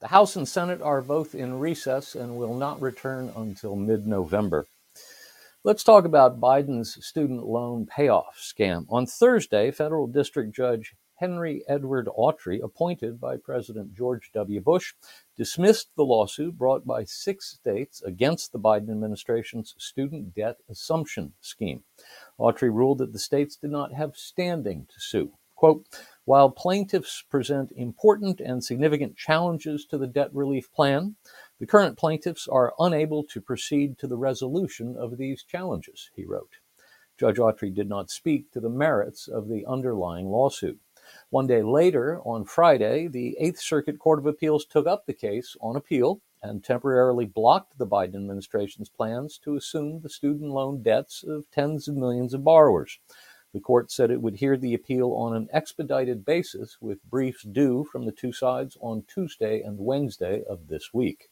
The House and Senate are both in recess and will not return until mid November. Let's talk about Biden's student loan payoff scam. On Thursday, federal district judge Henry Edward Autrey, appointed by President George W. Bush, dismissed the lawsuit brought by six states against the Biden administration's student debt assumption scheme. Autrey ruled that the states did not have standing to sue. Quote, while plaintiffs present important and significant challenges to the debt relief plan, the current plaintiffs are unable to proceed to the resolution of these challenges, he wrote. Judge Autrey did not speak to the merits of the underlying lawsuit. One day later, on Friday, the Eighth Circuit Court of Appeals took up the case on appeal and temporarily blocked the Biden administration's plans to assume the student loan debts of tens of millions of borrowers. The court said it would hear the appeal on an expedited basis with briefs due from the two sides on Tuesday and Wednesday of this week.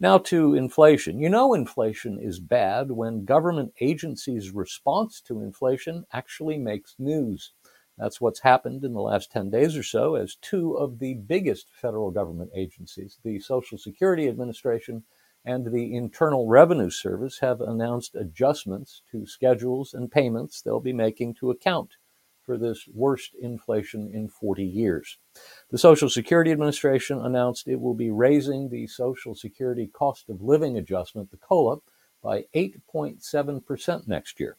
Now to inflation. You know, inflation is bad when government agencies' response to inflation actually makes news. That's what's happened in the last 10 days or so as two of the biggest federal government agencies, the Social Security Administration and the Internal Revenue Service, have announced adjustments to schedules and payments they'll be making to account for this worst inflation in 40 years. The Social Security Administration announced it will be raising the Social Security Cost of Living Adjustment, the COLA, by 8.7% next year.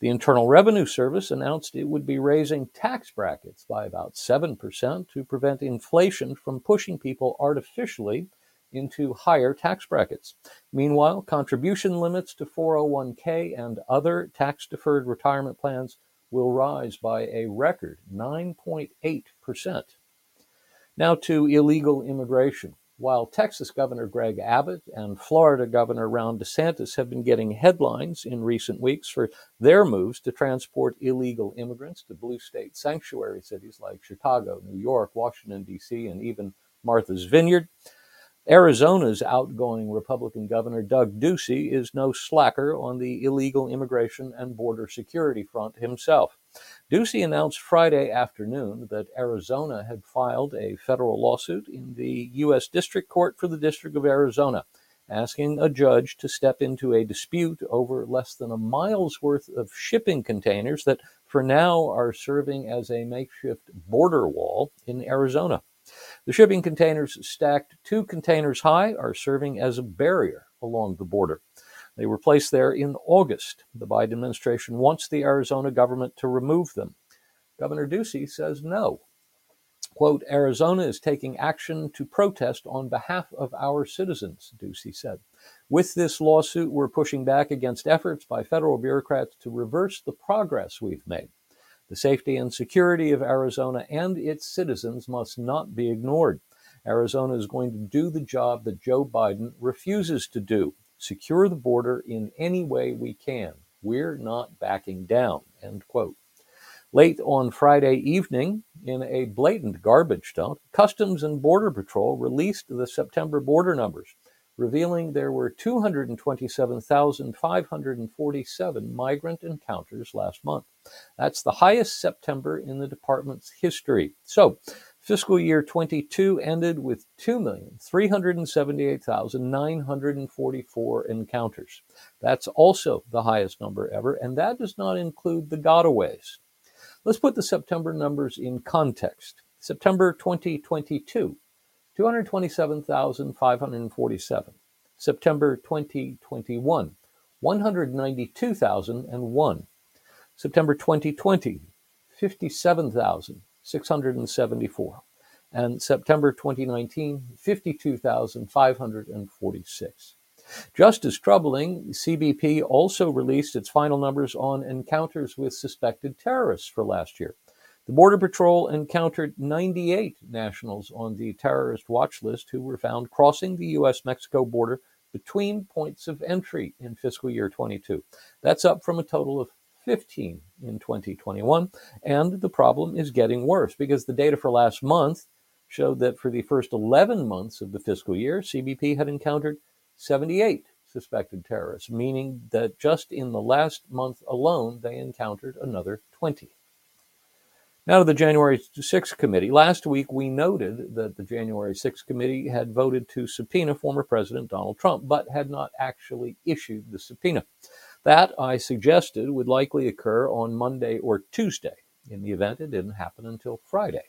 The Internal Revenue Service announced it would be raising tax brackets by about 7% to prevent inflation from pushing people artificially into higher tax brackets. Meanwhile, contribution limits to 401k and other tax deferred retirement plans will rise by a record 9.8%. Now to illegal immigration. While Texas Governor Greg Abbott and Florida Governor Ron DeSantis have been getting headlines in recent weeks for their moves to transport illegal immigrants to blue state sanctuary cities like Chicago, New York, Washington, D.C., and even Martha's Vineyard, Arizona's outgoing Republican Governor Doug Ducey is no slacker on the illegal immigration and border security front himself. Ducey announced Friday afternoon that Arizona had filed a federal lawsuit in the U.S. District Court for the District of Arizona, asking a judge to step into a dispute over less than a mile's worth of shipping containers that for now are serving as a makeshift border wall in Arizona. The shipping containers stacked two containers high are serving as a barrier along the border. They were placed there in August. The Biden administration wants the Arizona government to remove them. Governor Ducey says no. Quote, Arizona is taking action to protest on behalf of our citizens, Ducey said. With this lawsuit, we're pushing back against efforts by federal bureaucrats to reverse the progress we've made. The safety and security of Arizona and its citizens must not be ignored. Arizona is going to do the job that Joe Biden refuses to do secure the border in any way we can. We're not backing down. End quote. Late on Friday evening, in a blatant garbage dump, Customs and Border Patrol released the September border numbers revealing there were 227,547 migrant encounters last month. That's the highest September in the department's history. So, fiscal year 22 ended with 2,378,944 encounters. That's also the highest number ever, and that does not include the gotaways. Let's put the September numbers in context. September 2022 227,547. September 2021, 192,001. September 2020, 57,674. And September 2019, 52,546. Just as troubling, CBP also released its final numbers on encounters with suspected terrorists for last year. The Border Patrol encountered 98 nationals on the terrorist watch list who were found crossing the U.S. Mexico border between points of entry in fiscal year 22. That's up from a total of 15 in 2021. And the problem is getting worse because the data for last month showed that for the first 11 months of the fiscal year, CBP had encountered 78 suspected terrorists, meaning that just in the last month alone, they encountered another 20. Now to the January 6th committee. Last week, we noted that the January 6th committee had voted to subpoena former President Donald Trump, but had not actually issued the subpoena. That, I suggested, would likely occur on Monday or Tuesday. In the event, it didn't happen until Friday.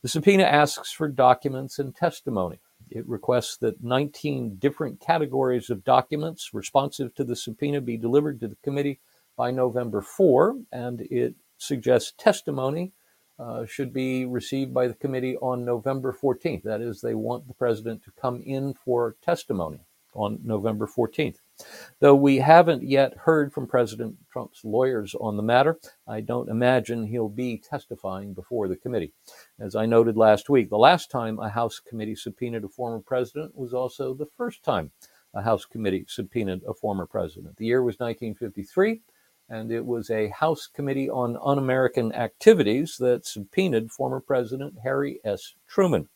The subpoena asks for documents and testimony. It requests that 19 different categories of documents responsive to the subpoena be delivered to the committee by November 4, and it suggests testimony uh, should be received by the committee on November 14th. That is, they want the president to come in for testimony on November 14th. Though we haven't yet heard from President Trump's lawyers on the matter, I don't imagine he'll be testifying before the committee. As I noted last week, the last time a House committee subpoenaed a former president was also the first time a House committee subpoenaed a former president. The year was 1953 and it was a House Committee on Un American Activities that subpoenaed former President Harry S. Truman.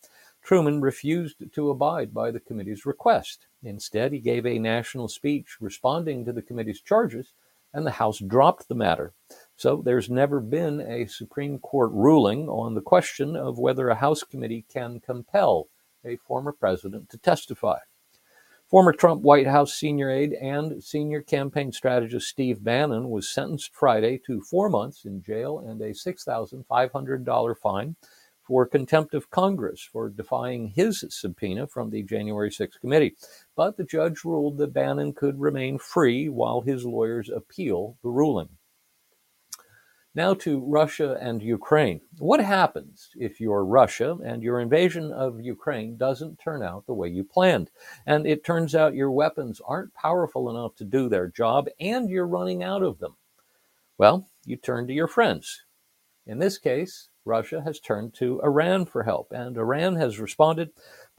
Truman refused to abide by the committee's request. Instead, he gave a national speech responding to the committee's charges, and the House dropped the matter. So there's never been a Supreme Court ruling on the question of whether a House committee can compel a former president to testify. Former Trump White House senior aide and senior campaign strategist Steve Bannon was sentenced Friday to four months in jail and a $6,500 fine for contempt of Congress for defying his subpoena from the January 6th committee. But the judge ruled that Bannon could remain free while his lawyers appeal the ruling. Now to Russia and Ukraine. What happens if you're Russia and your invasion of Ukraine doesn't turn out the way you planned? And it turns out your weapons aren't powerful enough to do their job and you're running out of them. Well, you turn to your friends. In this case, Russia has turned to Iran for help, and Iran has responded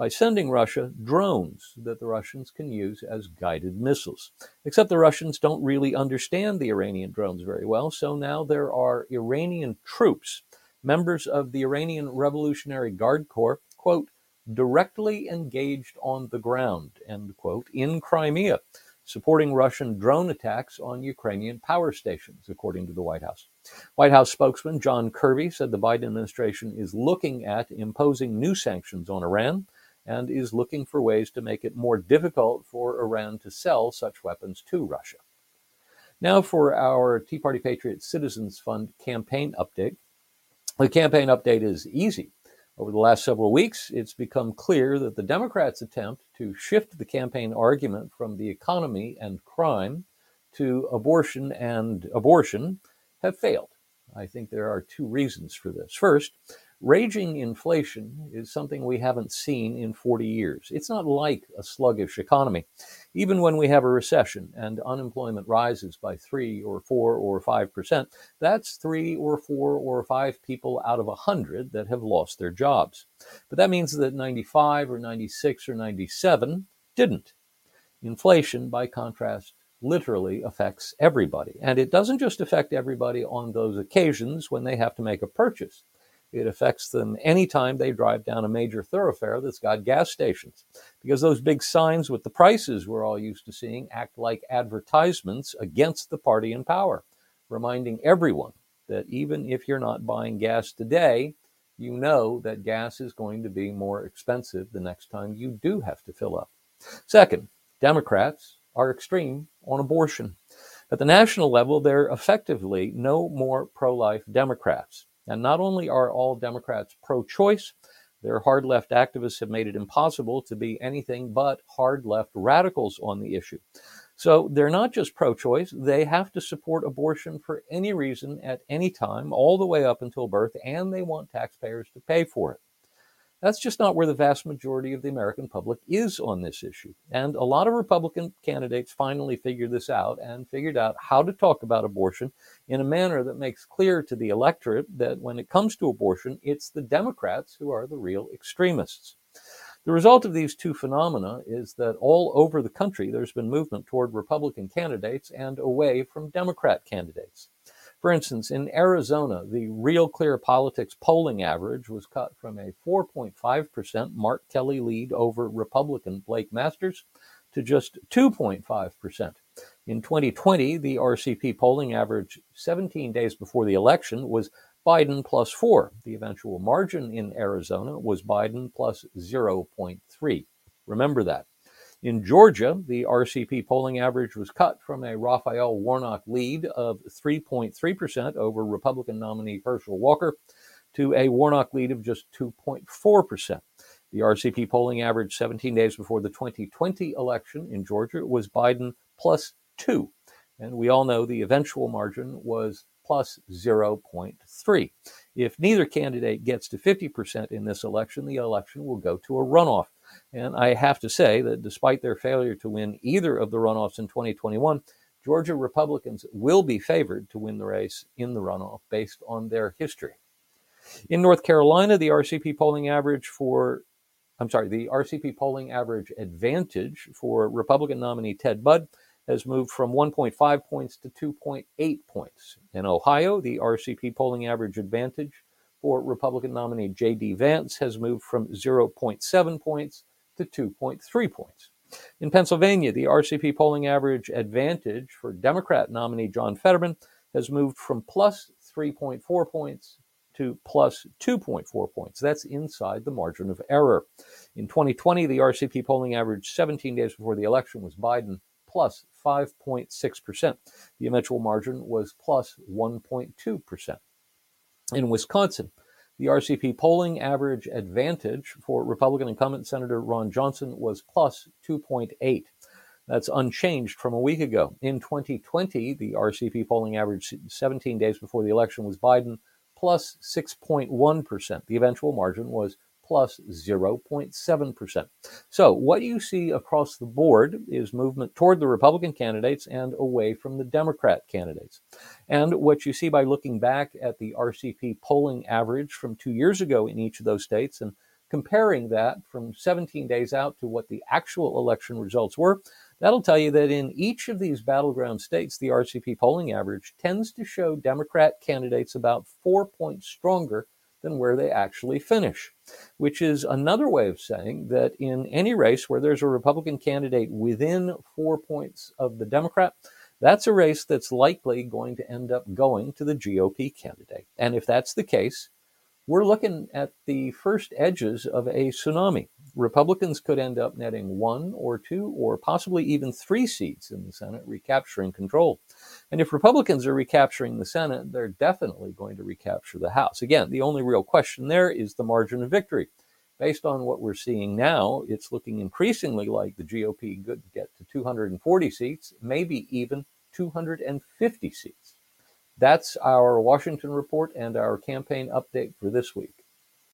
by sending Russia drones that the Russians can use as guided missiles. Except the Russians don't really understand the Iranian drones very well, so now there are Iranian troops, members of the Iranian Revolutionary Guard Corps, quote, directly engaged on the ground, end quote, in Crimea supporting Russian drone attacks on Ukrainian power stations, according to the White House. White House spokesman John Kirby said the Biden administration is looking at imposing new sanctions on Iran and is looking for ways to make it more difficult for Iran to sell such weapons to Russia. Now for our Tea Party Patriot Citizens Fund campaign update. The campaign update is easy. Over the last several weeks, it's become clear that the Democrats' attempt to shift the campaign argument from the economy and crime to abortion and abortion have failed. I think there are two reasons for this. First, Raging inflation is something we haven't seen in 40 years. It's not like a sluggish economy. Even when we have a recession and unemployment rises by 3 or 4 or 5%, that's 3 or 4 or 5 people out of a 100 that have lost their jobs. But that means that 95 or 96 or 97 didn't. Inflation, by contrast, literally affects everybody. And it doesn't just affect everybody on those occasions when they have to make a purchase. It affects them anytime they drive down a major thoroughfare that's got gas stations. Because those big signs with the prices we're all used to seeing act like advertisements against the party in power, reminding everyone that even if you're not buying gas today, you know that gas is going to be more expensive the next time you do have to fill up. Second, Democrats are extreme on abortion. At the national level, there are effectively no more pro life Democrats. And not only are all Democrats pro choice, their hard left activists have made it impossible to be anything but hard left radicals on the issue. So they're not just pro choice, they have to support abortion for any reason at any time, all the way up until birth, and they want taxpayers to pay for it. That's just not where the vast majority of the American public is on this issue. And a lot of Republican candidates finally figured this out and figured out how to talk about abortion in a manner that makes clear to the electorate that when it comes to abortion, it's the Democrats who are the real extremists. The result of these two phenomena is that all over the country there's been movement toward Republican candidates and away from Democrat candidates. For instance, in Arizona, the Real Clear Politics polling average was cut from a 4.5% Mark Kelly lead over Republican Blake Masters to just 2.5%. In 2020, the RCP polling average 17 days before the election was Biden plus 4. The eventual margin in Arizona was Biden plus 0.3. Remember that. In Georgia, the RCP polling average was cut from a Raphael Warnock lead of 3.3% over Republican nominee Herschel Walker to a Warnock lead of just 2.4%. The RCP polling average 17 days before the 2020 election in Georgia was Biden plus 2. And we all know the eventual margin was plus 0.3. If neither candidate gets to 50% in this election, the election will go to a runoff. And I have to say that despite their failure to win either of the runoffs in 2021, Georgia Republicans will be favored to win the race in the runoff based on their history. In North Carolina, the RCP polling average for I'm sorry, the RCP polling average advantage for Republican nominee Ted Budd has moved from 1.5 points to 2.8 points. In Ohio, the RCP polling average advantage for Republican nominee J.D. Vance has moved from 0.7 points to 2.3 points. In Pennsylvania, the RCP polling average advantage for Democrat nominee John Fetterman has moved from plus 3.4 points to plus 2.4 points. That's inside the margin of error. In 2020, the RCP polling average 17 days before the election was Biden plus 5.6%. The eventual margin was plus 1.2%. In Wisconsin, the RCP polling average advantage for Republican incumbent Senator Ron Johnson was plus 2.8. That's unchanged from a week ago. In 2020, the RCP polling average 17 days before the election was Biden plus 6.1. The eventual margin was plus 0.7%. So, what you see across the board is movement toward the Republican candidates and away from the Democrat candidates. And what you see by looking back at the RCP polling average from two years ago in each of those states and comparing that from 17 days out to what the actual election results were, that'll tell you that in each of these battleground states, the RCP polling average tends to show Democrat candidates about four points stronger than where they actually finish, which is another way of saying that in any race where there's a Republican candidate within four points of the Democrat, that's a race that's likely going to end up going to the GOP candidate. And if that's the case, we're looking at the first edges of a tsunami. Republicans could end up netting one or two or possibly even three seats in the Senate, recapturing control. And if Republicans are recapturing the Senate, they're definitely going to recapture the House. Again, the only real question there is the margin of victory. Based on what we're seeing now, it's looking increasingly like the GOP could get to 240 seats, maybe even 250 seats. That's our Washington report and our campaign update for this week.